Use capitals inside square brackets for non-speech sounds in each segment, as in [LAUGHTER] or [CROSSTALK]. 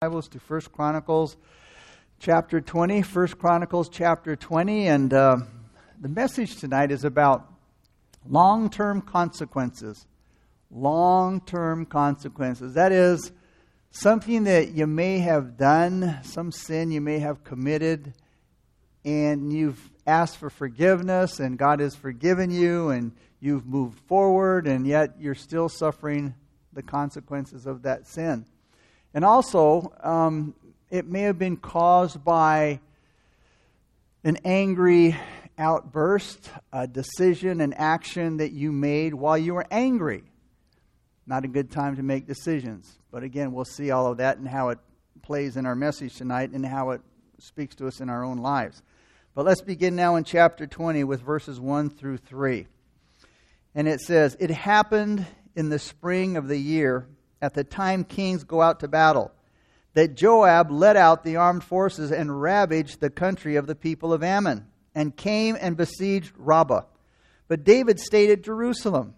Bibles to First Chronicles chapter 20. First Chronicles chapter 20. And uh, the message tonight is about long term consequences. Long term consequences. That is, something that you may have done, some sin you may have committed, and you've asked for forgiveness, and God has forgiven you, and you've moved forward, and yet you're still suffering the consequences of that sin. And also, um, it may have been caused by an angry outburst, a decision, an action that you made while you were angry. Not a good time to make decisions. But again, we'll see all of that and how it plays in our message tonight and how it speaks to us in our own lives. But let's begin now in chapter 20 with verses 1 through 3. And it says, It happened in the spring of the year at the time kings go out to battle, that Joab led out the armed forces and ravaged the country of the people of Ammon, and came and besieged Rabbah. But David stayed at Jerusalem,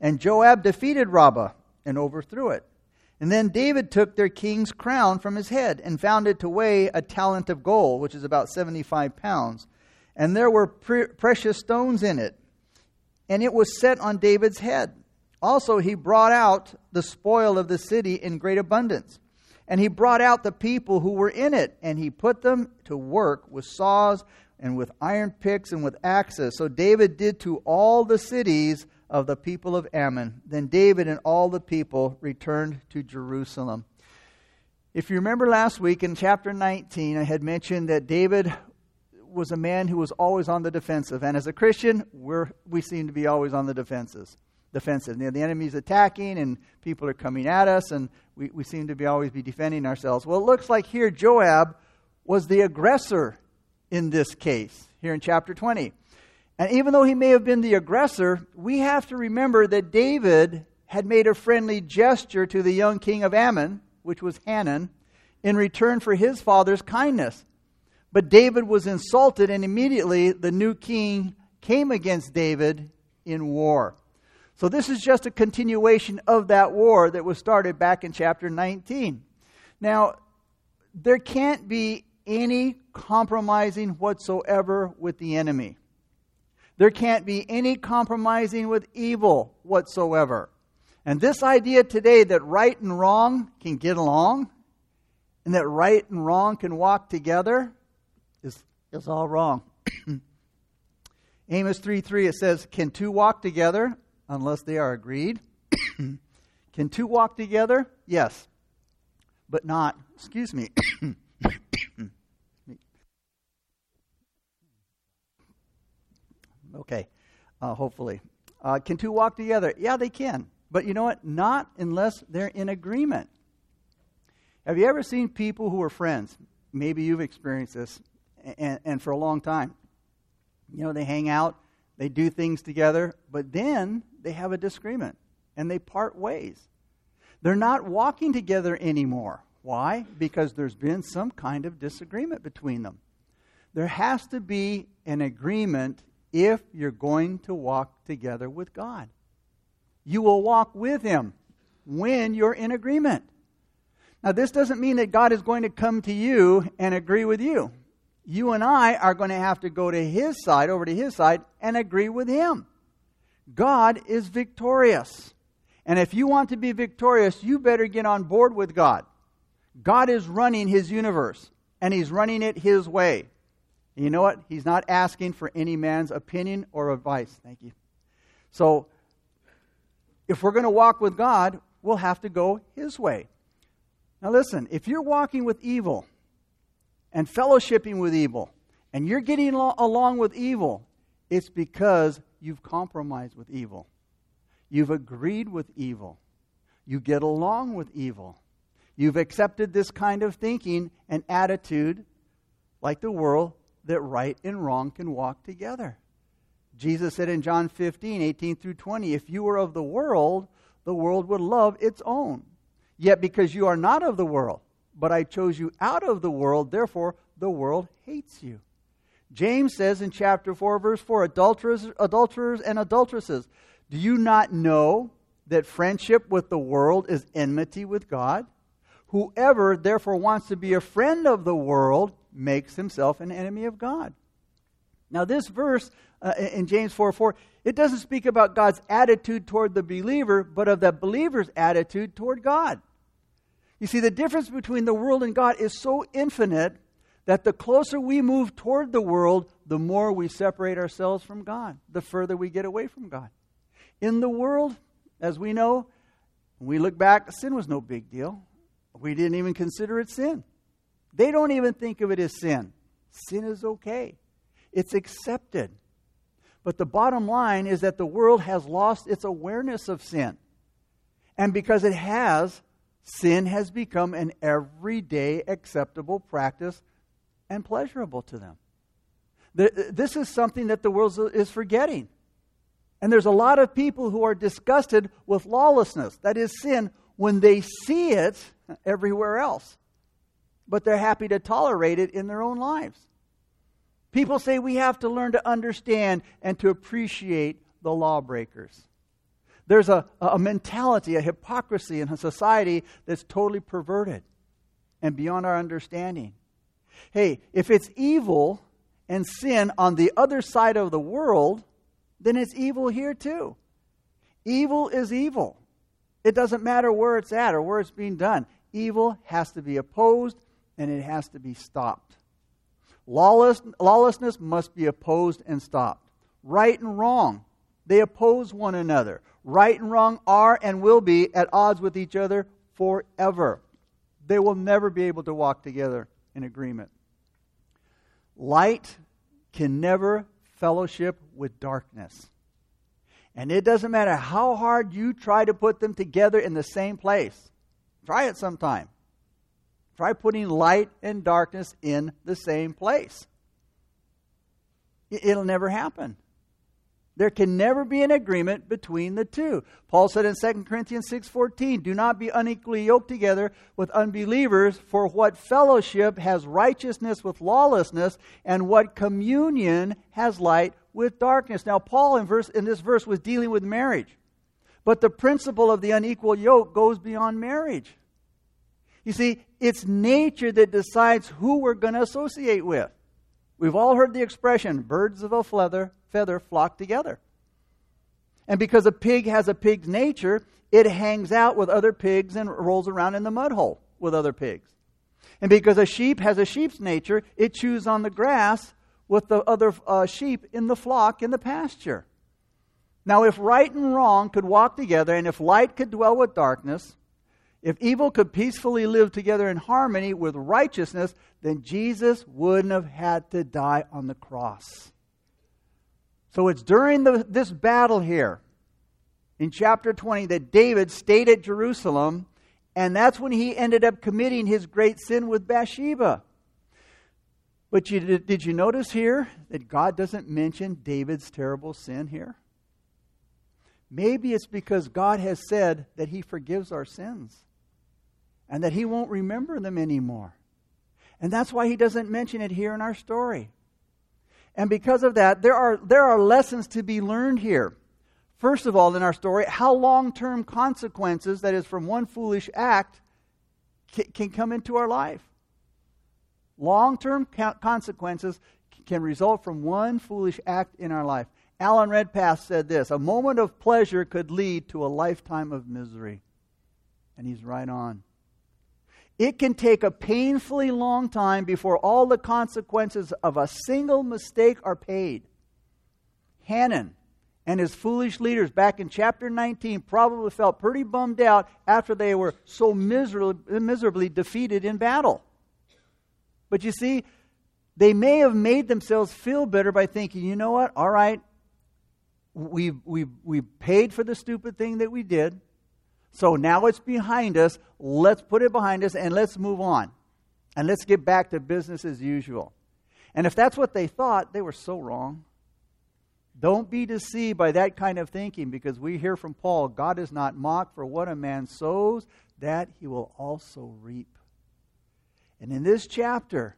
and Joab defeated Rabbah and overthrew it. And then David took their king's crown from his head and found it to weigh a talent of gold, which is about 75 pounds. And there were pre- precious stones in it. And it was set on David's head. Also, he brought out the spoil of the city in great abundance. And he brought out the people who were in it, and he put them to work with saws and with iron picks and with axes. So David did to all the cities of the people of Ammon. Then David and all the people returned to Jerusalem. If you remember last week in chapter 19, I had mentioned that David was a man who was always on the defensive. And as a Christian, we seem to be always on the defenses defensive. You the enemy's attacking and people are coming at us, and we, we seem to be always be defending ourselves. Well, it looks like here Joab was the aggressor in this case, here in chapter 20. And even though he may have been the aggressor, we have to remember that David had made a friendly gesture to the young king of Ammon, which was Hanan, in return for his father's kindness. But David was insulted, and immediately the new king came against David in war. So, this is just a continuation of that war that was started back in chapter 19. Now, there can't be any compromising whatsoever with the enemy. There can't be any compromising with evil whatsoever. And this idea today that right and wrong can get along and that right and wrong can walk together is, is all wrong. [CLEARS THROAT] Amos 3 3, it says, Can two walk together unless they are agreed. [COUGHS] Can two walk together? Yes, but not, excuse me. [COUGHS] okay, uh, hopefully. Uh, can two walk together? Yeah, they can. But you know what? Not unless they're in agreement. Have you ever seen people who are friends? Maybe you've experienced this, and, and for a long time. You know, they hang out, they do things together, but then they have a disagreement and they part ways. They're not walking together anymore. Why? Because there's been some kind of disagreement between them. There has to be an agreement if you're going to walk together with God. You will walk with Him when you're in agreement. Now, this doesn't mean that God is going to come to you and agree with you. You and I are going to have to go to His side, over to His side, and agree with Him. God is victorious. And if you want to be victorious, you better get on board with God. God is running his universe, and he's running it his way. And you know what? He's not asking for any man's opinion or advice. Thank you. So, if we're going to walk with God, we'll have to go his way. Now, listen, if you're walking with evil and fellowshipping with evil, and you're getting along with evil, it's because you've compromised with evil. You've agreed with evil. You get along with evil. You've accepted this kind of thinking and attitude, like the world, that right and wrong can walk together. Jesus said in John 15, 18 through 20, If you were of the world, the world would love its own. Yet because you are not of the world, but I chose you out of the world, therefore the world hates you. James says in chapter 4, verse 4 adulterers, adulterers and adulteresses, do you not know that friendship with the world is enmity with God? Whoever therefore wants to be a friend of the world makes himself an enemy of God. Now, this verse uh, in James 4 4, it doesn't speak about God's attitude toward the believer, but of the believer's attitude toward God. You see, the difference between the world and God is so infinite that the closer we move toward the world, the more we separate ourselves from God, the further we get away from God. In the world, as we know, when we look back, sin was no big deal. We didn't even consider it sin. They don't even think of it as sin. Sin is okay, it's accepted. But the bottom line is that the world has lost its awareness of sin. And because it has, sin has become an everyday acceptable practice and pleasurable to them. This is something that the world is forgetting. And there's a lot of people who are disgusted with lawlessness, that is sin, when they see it [LAUGHS] everywhere else. But they're happy to tolerate it in their own lives. People say we have to learn to understand and to appreciate the lawbreakers. There's a, a mentality, a hypocrisy in a society that's totally perverted and beyond our understanding. Hey, if it's evil and sin on the other side of the world, then it's evil here too. Evil is evil. It doesn't matter where it's at or where it's being done. Evil has to be opposed and it has to be stopped. Lawless, lawlessness must be opposed and stopped. Right and wrong, they oppose one another. Right and wrong are and will be at odds with each other forever. They will never be able to walk together in agreement. Light can never fellowship with darkness. And it doesn't matter how hard you try to put them together in the same place. Try it sometime. Try putting light and darkness in the same place. It'll never happen. There can never be an agreement between the two. Paul said in 2 Corinthians 6:14, "Do not be unequally yoked together with unbelievers, for what fellowship has righteousness with lawlessness, and what communion has light with darkness?" Now Paul in verse in this verse was dealing with marriage. But the principle of the unequal yoke goes beyond marriage. You see, it's nature that decides who we're going to associate with. We've all heard the expression birds of a feather, feather flock together. And because a pig has a pig's nature, it hangs out with other pigs and rolls around in the mud hole with other pigs. And because a sheep has a sheep's nature, it chews on the grass with the other uh, sheep in the flock in the pasture. Now, if right and wrong could walk together, and if light could dwell with darkness, if evil could peacefully live together in harmony with righteousness, then Jesus wouldn't have had to die on the cross. So it's during the, this battle here in chapter 20 that David stayed at Jerusalem, and that's when he ended up committing his great sin with Bathsheba. But you, did you notice here that God doesn't mention David's terrible sin here? Maybe it's because God has said that he forgives our sins and that he won't remember them anymore. And that's why he doesn't mention it here in our story. And because of that, there are, there are lessons to be learned here. First of all, in our story, how long term consequences, that is, from one foolish act, can come into our life. Long term consequences can result from one foolish act in our life. Alan Redpath said this A moment of pleasure could lead to a lifetime of misery. And he's right on. It can take a painfully long time before all the consequences of a single mistake are paid. Hanan and his foolish leaders back in chapter 19 probably felt pretty bummed out after they were so miserably, miserably defeated in battle. But you see, they may have made themselves feel better by thinking, you know what, all right, we we we paid for the stupid thing that we did. So now it's behind us. Let's put it behind us and let's move on. And let's get back to business as usual. And if that's what they thought, they were so wrong. Don't be deceived by that kind of thinking because we hear from Paul God is not mocked, for what a man sows, that he will also reap. And in this chapter,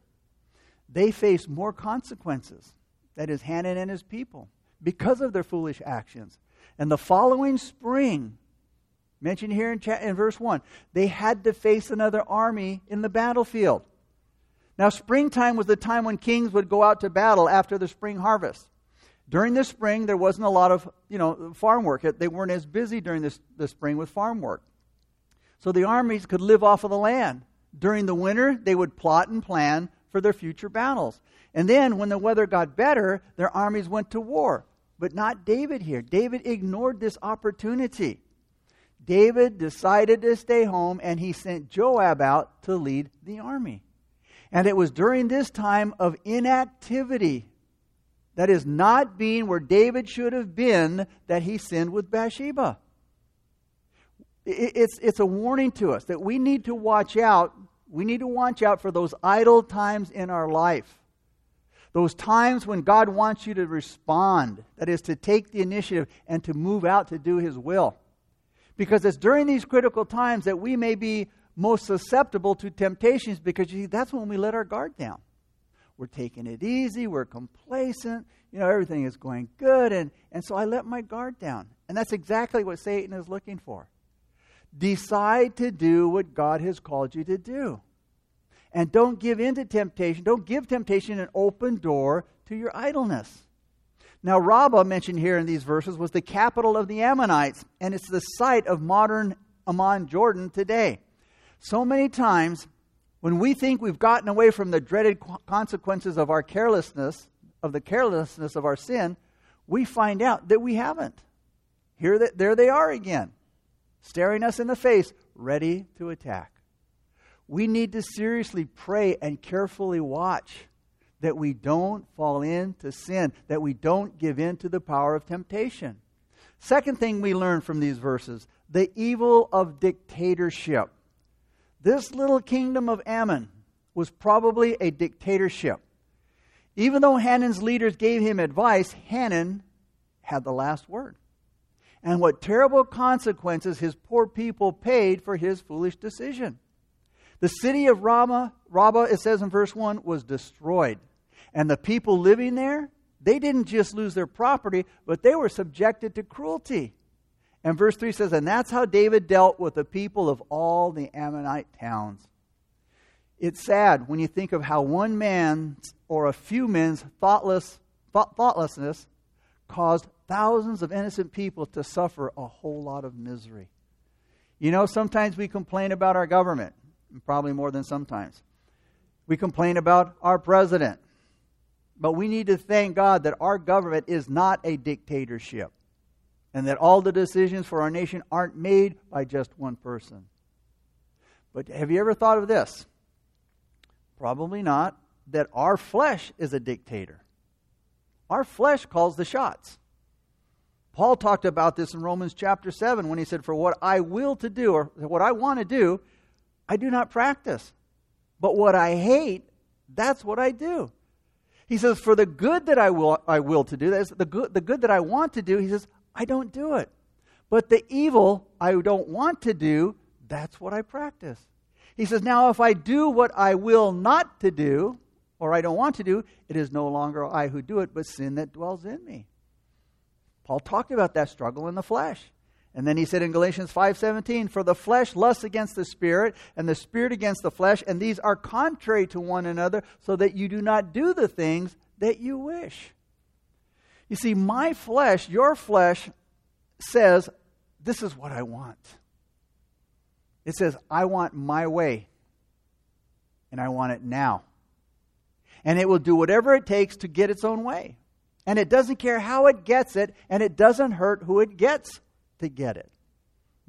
they face more consequences. That is, Hanan and his people, because of their foolish actions. And the following spring, mentioned here in, in verse 1. They had to face another army in the battlefield. Now, springtime was the time when kings would go out to battle after the spring harvest. During the spring, there wasn't a lot of you know farm work. They weren't as busy during this, the spring with farm work. So the armies could live off of the land. During the winter, they would plot and plan for their future battles. And then, when the weather got better, their armies went to war. But not David here. David ignored this opportunity. David decided to stay home and he sent Joab out to lead the army. And it was during this time of inactivity, that is, not being where David should have been, that he sinned with Bathsheba. It's, it's a warning to us that we need to watch out. We need to watch out for those idle times in our life. Those times when God wants you to respond, that is, to take the initiative and to move out to do His will. Because it's during these critical times that we may be most susceptible to temptations because you see, that's when we let our guard down. We're taking it easy, we're complacent, you know, everything is going good, and, and so I let my guard down. And that's exactly what Satan is looking for. Decide to do what God has called you to do. And don't give in to temptation. Don't give temptation an open door to your idleness. Now, Rabbah, mentioned here in these verses, was the capital of the Ammonites, and it's the site of modern Amman, Jordan today. So many times, when we think we've gotten away from the dreaded consequences of our carelessness, of the carelessness of our sin, we find out that we haven't. Here, there they are again, staring us in the face, ready to attack we need to seriously pray and carefully watch that we don't fall into sin, that we don't give in to the power of temptation. Second thing we learn from these verses the evil of dictatorship. This little kingdom of Ammon was probably a dictatorship. Even though Hanan's leaders gave him advice, Hanan had the last word. And what terrible consequences his poor people paid for his foolish decision. The city of Ramah, Rabbah, it says in verse 1, was destroyed. And the people living there, they didn't just lose their property, but they were subjected to cruelty. And verse 3 says, And that's how David dealt with the people of all the Ammonite towns. It's sad when you think of how one man's or a few men's thoughtless, thought, thoughtlessness caused thousands of innocent people to suffer a whole lot of misery. You know, sometimes we complain about our government probably more than sometimes. We complain about our president. But we need to thank God that our government is not a dictatorship and that all the decisions for our nation aren't made by just one person. But have you ever thought of this? Probably not. That our flesh is a dictator. Our flesh calls the shots. Paul talked about this in Romans chapter 7 when he said, For what I will to do, or what I want to do, I do not practice. But what I hate, that's what I do. He says, For the good that I will, I will to do, that's the good, the good that I want to do, he says, I don't do it. But the evil I don't want to do, that's what I practice. He says, Now if I do what I will not to do, or I don't want to do, it is no longer I who do it, but sin that dwells in me. Paul talked about that struggle in the flesh. And then he said in Galatians 5:17, "For the flesh lusts against the spirit, and the spirit against the flesh, and these are contrary to one another, so that you do not do the things that you wish." You see, my flesh, your flesh says, "This is what I want." It says, "I want my way, and I want it now." And it will do whatever it takes to get its own way. And it doesn't care how it gets it, and it doesn't hurt who it gets to get it.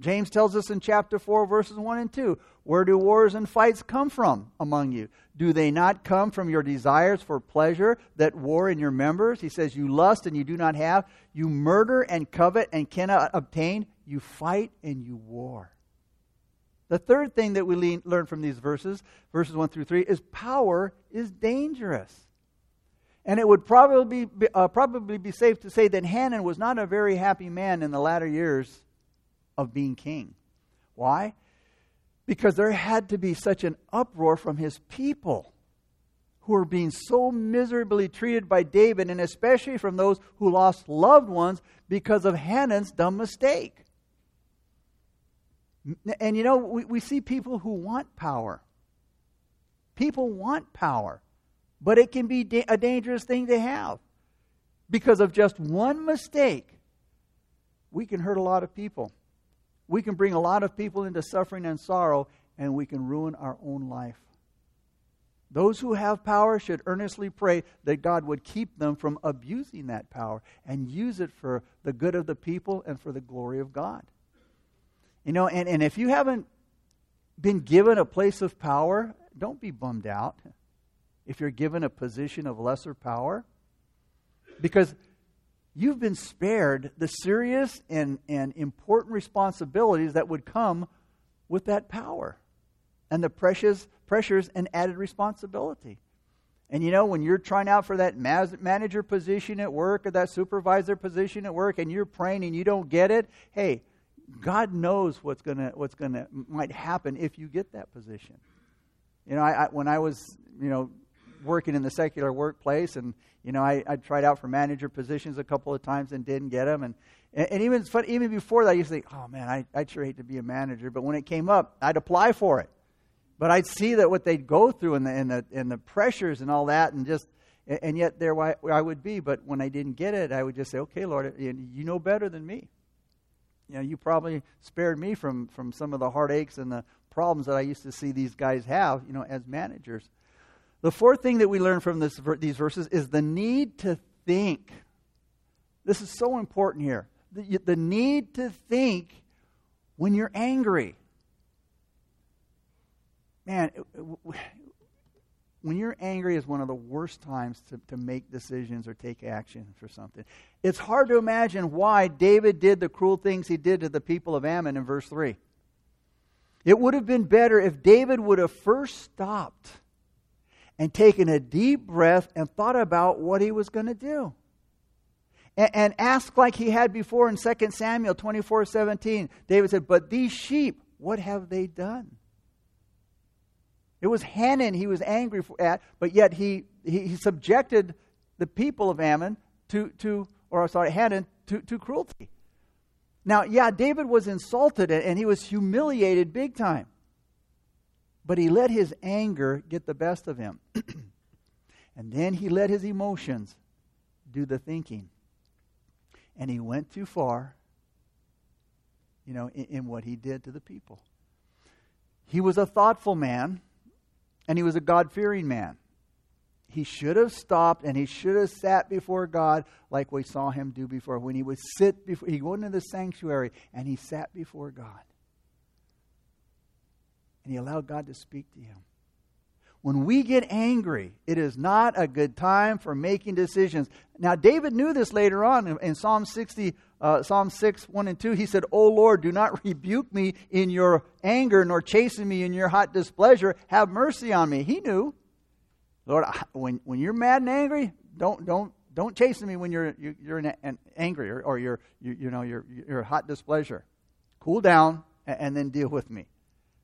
James tells us in chapter 4, verses 1 and 2 Where do wars and fights come from among you? Do they not come from your desires for pleasure that war in your members? He says, You lust and you do not have. You murder and covet and cannot obtain. You fight and you war. The third thing that we learn from these verses, verses 1 through 3, is power is dangerous. And it would probably be, uh, probably be safe to say that Hanan was not a very happy man in the latter years of being king. Why? Because there had to be such an uproar from his people who were being so miserably treated by David, and especially from those who lost loved ones because of Hanan's dumb mistake. And you know, we, we see people who want power. People want power, but it can be da- a dangerous thing to have. Because of just one mistake, we can hurt a lot of people. We can bring a lot of people into suffering and sorrow, and we can ruin our own life. Those who have power should earnestly pray that God would keep them from abusing that power and use it for the good of the people and for the glory of God. You know, and, and if you haven't been given a place of power, don't be bummed out if you're given a position of lesser power. Because you've been spared the serious and, and important responsibilities that would come with that power and the precious pressures and added responsibility. And you know, when you're trying out for that manager position at work or that supervisor position at work and you're praying and you don't get it, hey, God knows what's gonna what's gonna might happen if you get that position. You know, I, I, when I was you know working in the secular workplace, and you know, I, I tried out for manager positions a couple of times and didn't get them, and and, and even fun, even before that, I used to think, oh man, I I sure hate to be a manager, but when it came up, I'd apply for it, but I'd see that what they'd go through and the and the and the pressures and all that, and just and yet there I would be. But when I didn't get it, I would just say, okay, Lord, you know better than me you know, you probably spared me from, from some of the heartaches and the problems that I used to see these guys have, you know, as managers. The fourth thing that we learn from this, these verses is the need to think. This is so important here. The, the need to think when you're angry. Man, when you're angry is one of the worst times to, to make decisions or take action for something. It's hard to imagine why David did the cruel things he did to the people of Ammon in verse 3. It would have been better if David would have first stopped and taken a deep breath and thought about what he was going to do. And, and asked like he had before in 2 Samuel 24 17. David said, But these sheep, what have they done? It was Hanun he was angry at, but yet he, he, he subjected the people of Ammon to, to or sorry, Hanun to, to cruelty. Now, yeah, David was insulted and he was humiliated big time. But he let his anger get the best of him. [CLEARS THROAT] and then he let his emotions do the thinking. And he went too far, you know, in, in what he did to the people. He was a thoughtful man and he was a God fearing man. He should have stopped and he should have sat before God like we saw him do before. When he would sit before, he went into the sanctuary and he sat before God. And he allowed God to speak to him. When we get angry, it is not a good time for making decisions. Now, David knew this later on in, Psalm 60, uh, Psalm 6, 1 and 2. He said, O Lord, do not rebuke me in your anger, nor chasten me in your hot displeasure. Have mercy on me. He knew. Lord, when, when you're mad and angry, don't, don't, don't chasten me when you're, you're an angry or, or you're, you, you know, you're, you're hot displeasure. Cool down and, and then deal with me.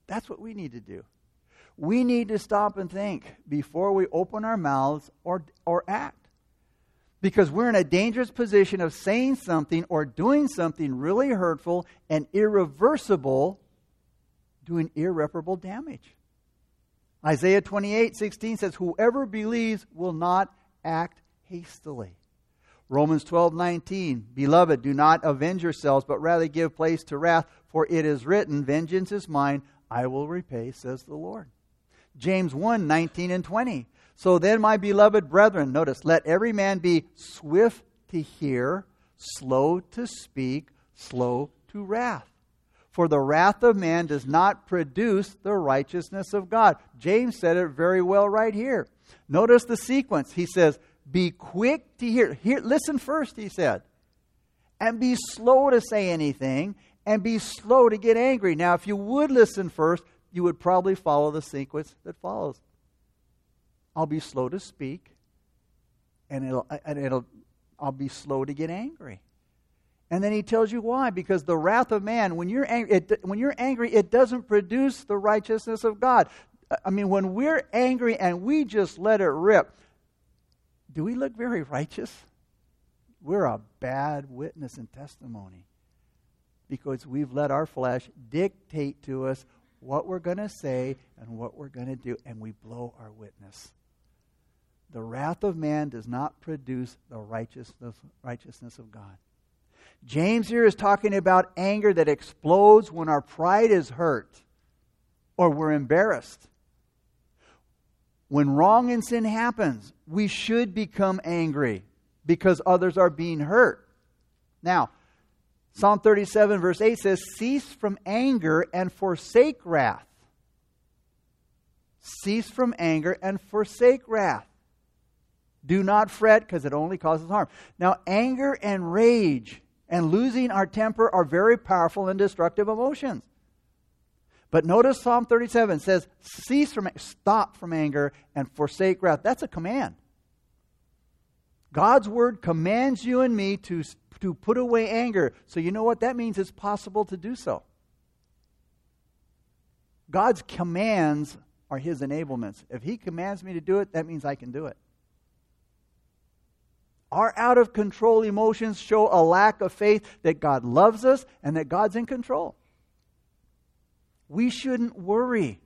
That's what we need to do we need to stop and think before we open our mouths or, or act. Because we're in a dangerous position of saying something or doing something really hurtful and irreversible, doing irreparable damage. Isaiah 28 16 says, Whoever believes will not act hastily. Romans 12 19, Beloved, do not avenge yourselves, but rather give place to wrath, for it is written, Vengeance is mine, I will repay, says the Lord. James 1 19 and 20. So then, my beloved brethren, notice, let every man be swift to hear, slow to speak, slow to wrath. For the wrath of man does not produce the righteousness of God. James said it very well right here. Notice the sequence. He says, Be quick to hear. hear listen first, he said. And be slow to say anything, and be slow to get angry. Now, if you would listen first, you would probably follow the sequence that follows. I'll be slow to speak, and it'll, and it'll, I'll be slow to get angry. And then he tells you why. Because the wrath of man, when you're, angry, it, when you're angry, it doesn't produce the righteousness of God. I mean, when we're angry and we just let it rip, do we look very righteous? We're a bad witness and testimony. Because we've let our flesh dictate to us what we're going to say and what we're going to do, and we blow our witness. The wrath of man does not produce the righteousness, righteousness of God. James here is talking about anger that explodes when our pride is hurt or we're embarrassed. When wrong and sin happens, we should become angry because others are being hurt. Now, Psalm 37, verse 8 says, Cease from anger and forsake wrath. Cease from anger and forsake wrath. Do not fret because it only causes harm. Now, anger and rage and losing our temper are very powerful and destructive emotions. But notice Psalm 37 says, cease from, stop from anger and forsake wrath. That's a command. God's word commands you and me to, to put away anger. So you know what? That means it's possible to do so. God's commands are his enablements. If he commands me to do it, that means I can do it. Our out of control emotions show a lack of faith that God loves us and that God's in control. We shouldn't worry.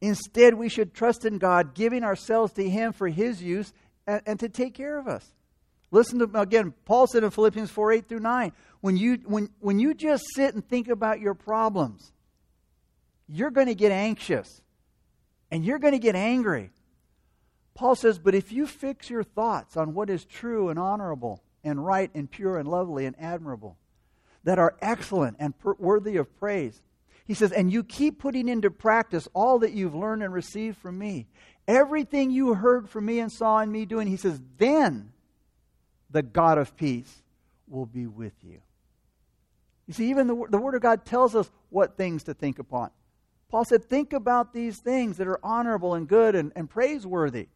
Instead, we should trust in God, giving ourselves to Him for His use and, and to take care of us. Listen to again, Paul said in Philippians 4 8 through 9, when you, when, when you just sit and think about your problems, you're going to get anxious and you're going to get angry. Paul says, But if you fix your thoughts on what is true and honorable and right and pure and lovely and admirable, that are excellent and per- worthy of praise, he says, and you keep putting into practice all that you've learned and received from me, everything you heard from me and saw in me doing, he says, then the God of peace will be with you. You see, even the, the Word of God tells us what things to think upon. Paul said, Think about these things that are honorable and good and, and praiseworthy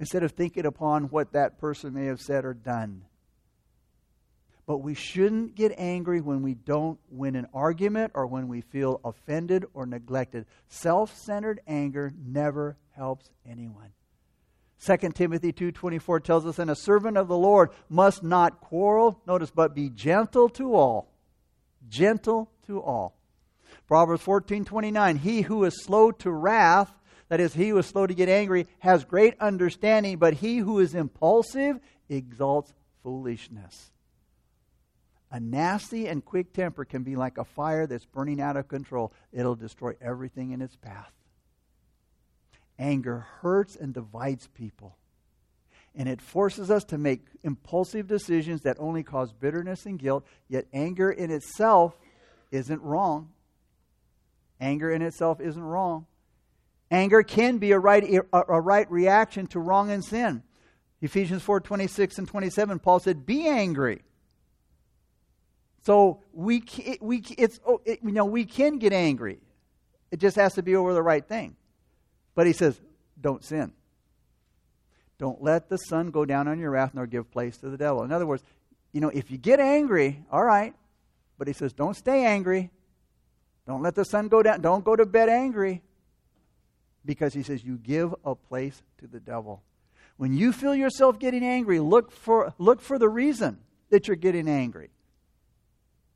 instead of thinking upon what that person may have said or done. But we shouldn't get angry when we don't win an argument or when we feel offended or neglected. Self centered anger never helps anyone. 2 Timothy 2:24 tells us and a servant of the Lord must not quarrel notice but be gentle to all gentle to all Proverbs 14:29 He who is slow to wrath that is, he who is slow to get angry has great understanding, but he who is impulsive exalts foolishness. A nasty and quick temper can be like a fire that's burning out of control, it'll destroy everything in its path. Anger hurts and divides people. And it forces us to make impulsive decisions that only cause bitterness and guilt. Yet, anger in itself isn't wrong. Anger in itself isn't wrong. Anger can be a right, a right reaction to wrong and sin. Ephesians 4 26 and 27, Paul said, Be angry. So we, we, it's, oh, you know, we can get angry. It just has to be over the right thing. But he says, Don't sin. Don't let the sun go down on your wrath nor give place to the devil. In other words, you know, if you get angry, all right. But he says, Don't stay angry. Don't let the sun go down. Don't go to bed angry because he says you give a place to the devil. When you feel yourself getting angry, look for, look for the reason that you're getting angry.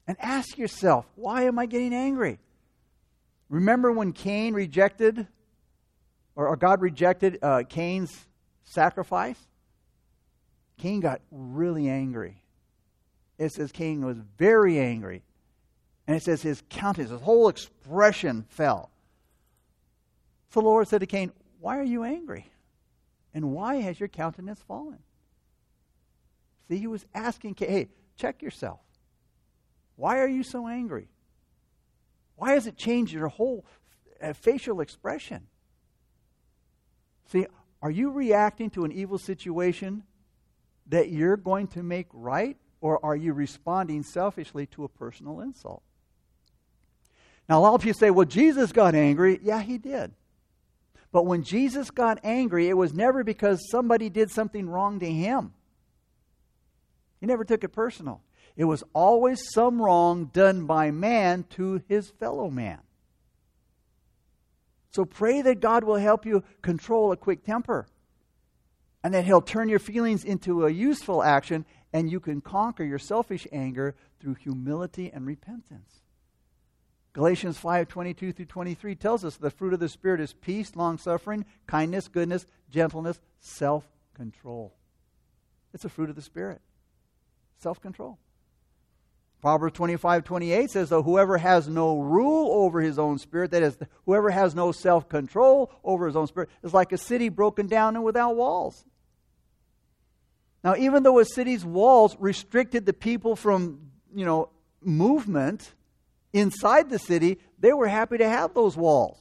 And ask yourself, why am I getting angry? Remember when Cain rejected, or, or God rejected uh, Cain's sacrifice? Cain got really angry. It says Cain was very angry. And it says his countenance, his whole expression fell. So the Lord said to Cain, Why are you angry? And why has your countenance fallen? See, he was asking Cain, Hey, check yourself. Why are you so angry? Why has it changed your whole uh, facial expression? See, are you reacting to an evil situation that you're going to make right, or are you responding selfishly to a personal insult? Now, a lot of people say, well, Jesus got angry. Yeah, he did. But when Jesus got angry, it was never because somebody did something wrong to him. He never took it personal. It was always some wrong done by man to his fellow man. So pray that God will help you control a quick temper. And that he'll turn your feelings into a useful action, and you can conquer your selfish anger through humility and repentance. Galatians 5 22 through 23 tells us the fruit of the Spirit is peace, long suffering, kindness, goodness, gentleness, self control. It's a fruit of the Spirit. Self control. Proverbs 25 28 says, though, whoever has no rule over his own spirit, that is, whoever has no self control over his own spirit, is like a city broken down and without walls. Now, even though a city's walls restricted the people from, you know, movement inside the city, they were happy to have those walls.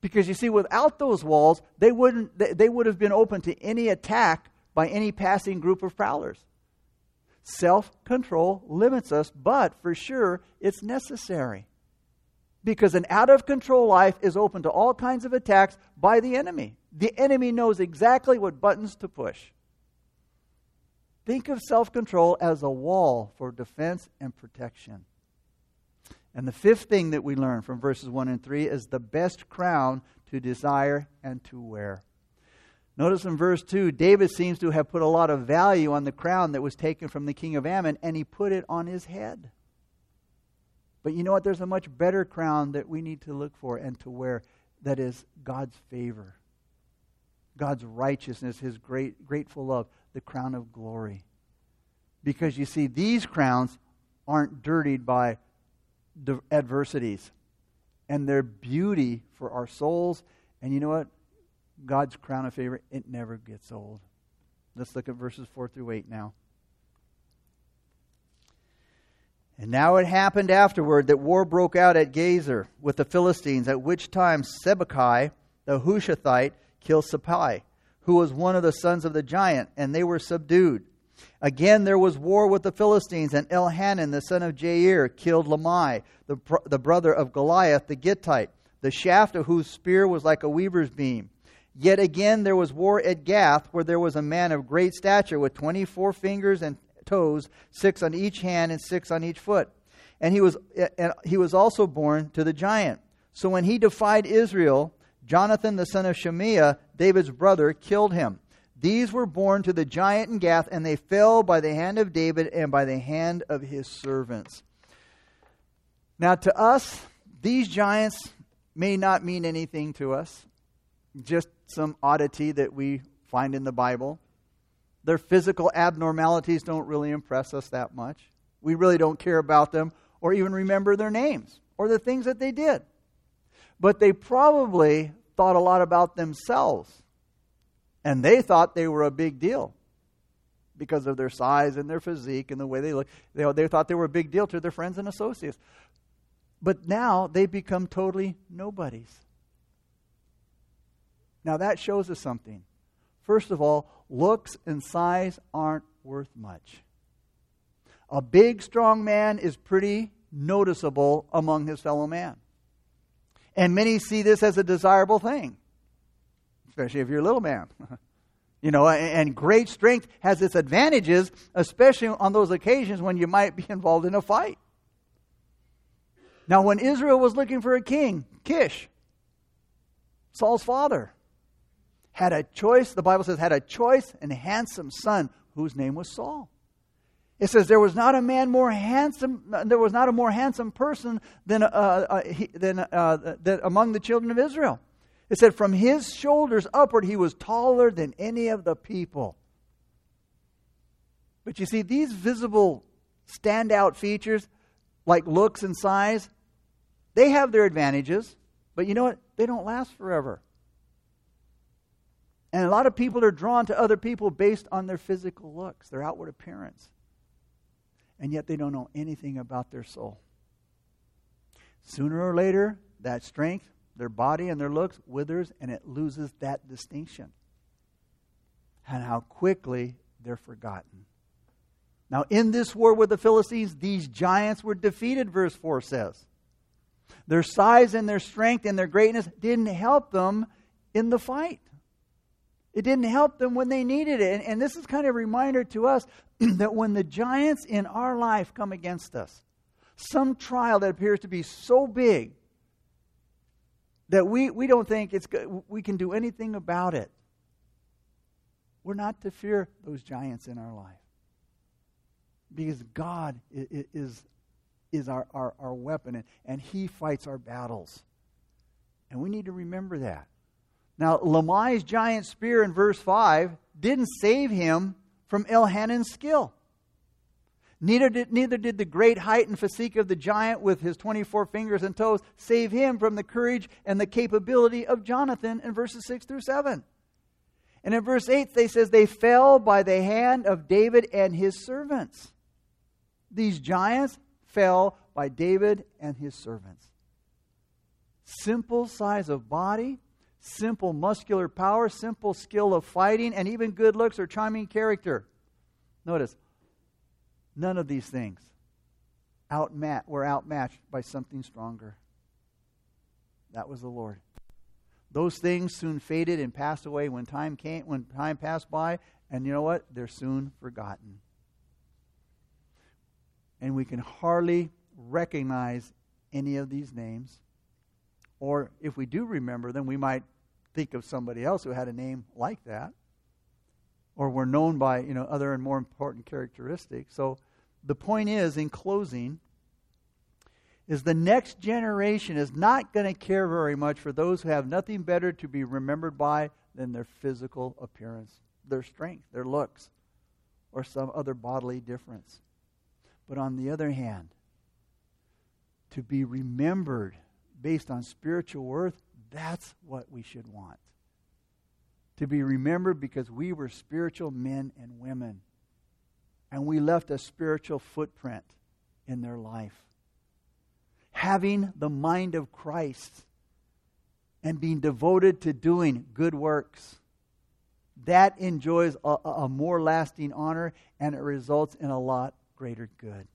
Because you see, without those walls, they, wouldn't, they would have been open to any attack by any passing group of prowlers. Self control limits us, but for sure, it's necessary. Because an out of control life is open to all kinds of attacks by the enemy. The enemy knows exactly what buttons to push. Think of self control as a wall for defense and protection. And the fifth thing that we learn from verses 1 and 3 is the best crown to desire and to wear. Notice in verse 2, David seems to have put a lot of value on the crown that was taken from the king of Ammon, and he put it on his head. But you know what? There's a much better crown that we need to look for and to wear that is God's favor, God's righteousness, his great, grateful love, the crown of glory. Because you see, these crowns aren't dirtied by adversities and their beauty for our souls. And you know what? God's crown of favor, it never gets old. Let's look at verses 4 through 8 now. And now it happened afterward that war broke out at Gezer with the Philistines, at which time Sibbechai, the Hushathite, killed Sippai, who was one of the sons of the giant, and they were subdued. Again, there was war with the Philistines, and Elhanan, the son of Jair, killed Lamai, the, the brother of Goliath the Gittite, the shaft of whose spear was like a weaver's beam. Yet again, there was war at Gath, where there was a man of great stature with twenty four fingers and toes, six on each hand and six on each foot. And he was, and he was also born to the giant. So when he defied Israel, Jonathan the son of Shemaiah, David's brother, killed him. These were born to the giant in Gath, and they fell by the hand of David and by the hand of his servants. Now, to us, these giants may not mean anything to us, just some oddity that we find in the Bible. Their physical abnormalities don't really impress us that much. We really don't care about them or even remember their names or the things that they did. But they probably thought a lot about themselves and they thought they were a big deal because of their size and their physique and the way they look. They, they thought they were a big deal to their friends and associates. But now they become totally nobodies. Now that shows us something. First of all, looks and size aren't worth much. A big, strong man is pretty noticeable among his fellow man. And many see this as a desirable thing especially if you're a little man. [LAUGHS] you know, and great strength has its advantages, especially on those occasions when you might be [LAUGHS] involved in a fight. Now, when Israel was looking for a king, Kish, Saul's father, had a choice, the Bible says, had a choice and handsome son whose name was Saul. It says there was not a man more handsome, there was not a more handsome person than, uh, uh, he, than, uh, than among the children of Israel. It said, From his shoulders upward, he was taller than any of the people. But you see, these visible standout features, like looks and size, they have their advantages, but you know what? They don't last forever. And a lot of people are drawn to other people based on their physical looks, their outward appearance. And yet they don't know anything about their soul. Sooner or later, that strength their body and their looks withers and it loses that distinction. And how quickly they're forgotten. Now, in this war with the Philistines, these giants were defeated, verse 4 says. Their size and their strength and their greatness didn't help them in the fight. It didn't help them when they needed it. And, and this is kind of a reminder to us [CLEARS THROAT] that when the giants in our life come against us, some trial that appears to be so big that we, we don't think it's we can do anything about it. We're not to fear those giants in our life. Because God is, is our, our, our weapon, and, and He fights our battles. And we need to remember that. Now, Lamai's giant spear in verse 5 didn't save him from Elhanan's skill. Neither did, neither did the great height and physique of the giant with his 24 fingers and toes save him from the courage and the capability of Jonathan in verses 6 through 7. And in verse 8, they says, They fell by the hand of David and his servants. These giants fell by David and his servants. Simple size of body, simple muscular power, simple skill of fighting, and even good looks or charming character. Notice, none of these things outmat- were outmatched by something stronger. That was the Lord. Those things soon faded and passed away when time came, when time passed by, and you know what? They're soon forgotten. And we can hardly recognize any of these names. Or if we do remember them, we might think of somebody else who had a name like that, or were known by you know other and more important characteristics. So the point is, in closing, is the next generation is not going to care very much for those who have nothing better to be remembered by than their physical appearance, their strength, their looks, or some other bodily difference. But on the other hand, to be remembered based on spiritual worth, that's what we should want. To be remembered because we were spiritual men and women. And we left a spiritual footprint in their life. Having the mind of Christ and being devoted to doing good works. That enjoys a, a, more lasting honor and it results in a lot greater good.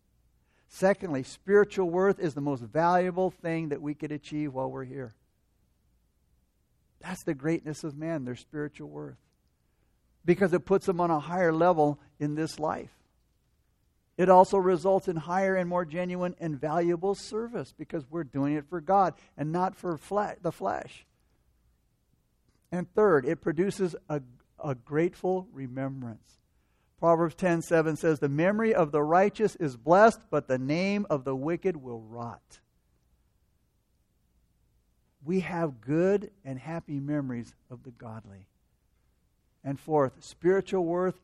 Secondly, spiritual worth is the most valuable thing that we could achieve while we're here. That's the greatness of man, their spiritual worth. Because it puts them on a higher level in this life. It also results in higher and more genuine and valuable service because we're doing it for God and not for the flesh. And third, it produces a, a grateful remembrance. Proverbs 10:7 says, "The memory of the righteous is blessed, but the name of the wicked will rot." We have good and happy memories of the godly. And fourth, spiritual worth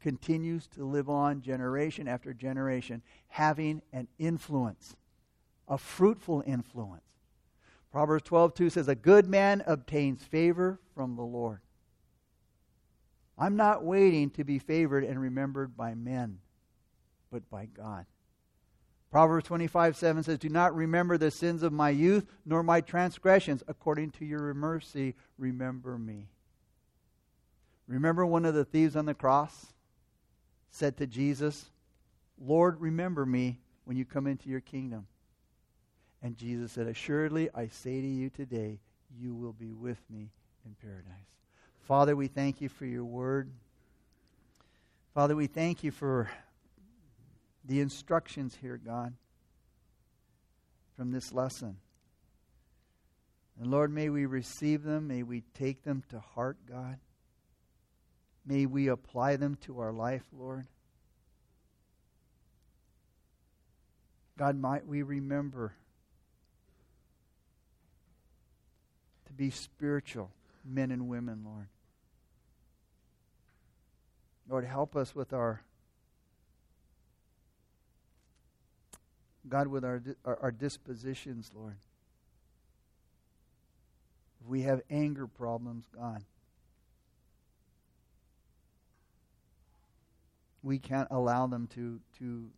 continues to live on generation after generation, having an influence, a fruitful influence. Proverbs 12, 2 says, A good man obtains favor from the Lord. I'm not waiting to be favored and remembered by men, but by God. Proverbs 25, 7 says, Do not remember the sins of my youth, nor my transgressions. According to your mercy, remember me. Remember one of the thieves on the cross said to Jesus, Lord, remember me when you come into your kingdom. And Jesus said, Assuredly, I say to you today, you will be with me in paradise. Father, we thank you for your word. Father, we thank you for the instructions here, God, from this lesson. And Lord, may we receive them. May we take them to heart, God. May we apply them to our life, Lord. God, might we remember to be spiritual men and women, Lord. Lord, help us with our God, with our, our, our dispositions, Lord. If we have anger problems, God, we can't allow them to, to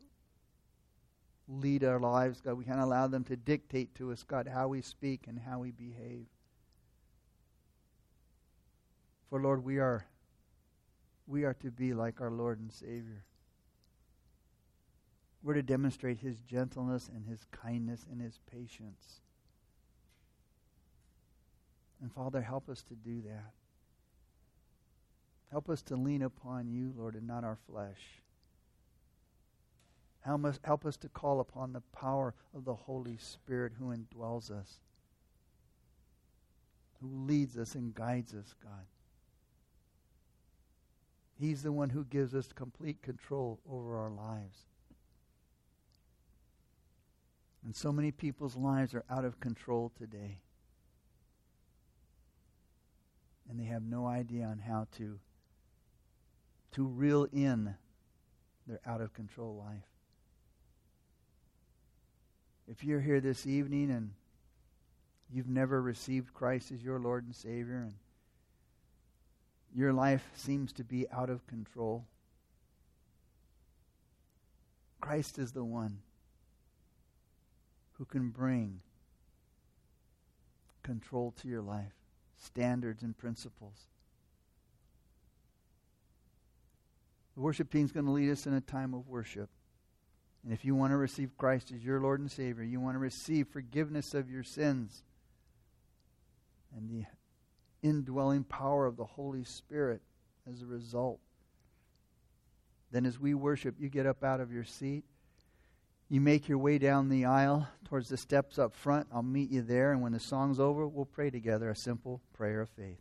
lead our lives, God. We can't allow them to dictate to us, God, how we speak and how we behave. For Lord, we are we are to be like our Lord and Savior. We're to demonstrate his gentleness and his kindness and his patience. And Father, help us to do that. Help us to lean upon you, Lord, and not our flesh. Help us, help us to call upon the power of the Holy Spirit who indwells us, who leads us and guides us, God. He's the one who gives us complete control over our lives. And so many people's lives are out of control today. And they have no idea on how to, to reel in their out of control life. If you're here this evening and you've never received Christ as your Lord and Savior, and your life seems to be out of control, Christ is the one who can bring control to your life, standards and principles. The worship team is going to lead us in a time of worship. And if you want to receive Christ as your Lord and Savior, you want to receive forgiveness of your sins and the indwelling power of the Holy Spirit as a result, then as we worship, you get up out of your seat. You make your way down the aisle towards the steps up front. I'll meet you there. And when the song's over, we'll pray together a simple prayer of faith.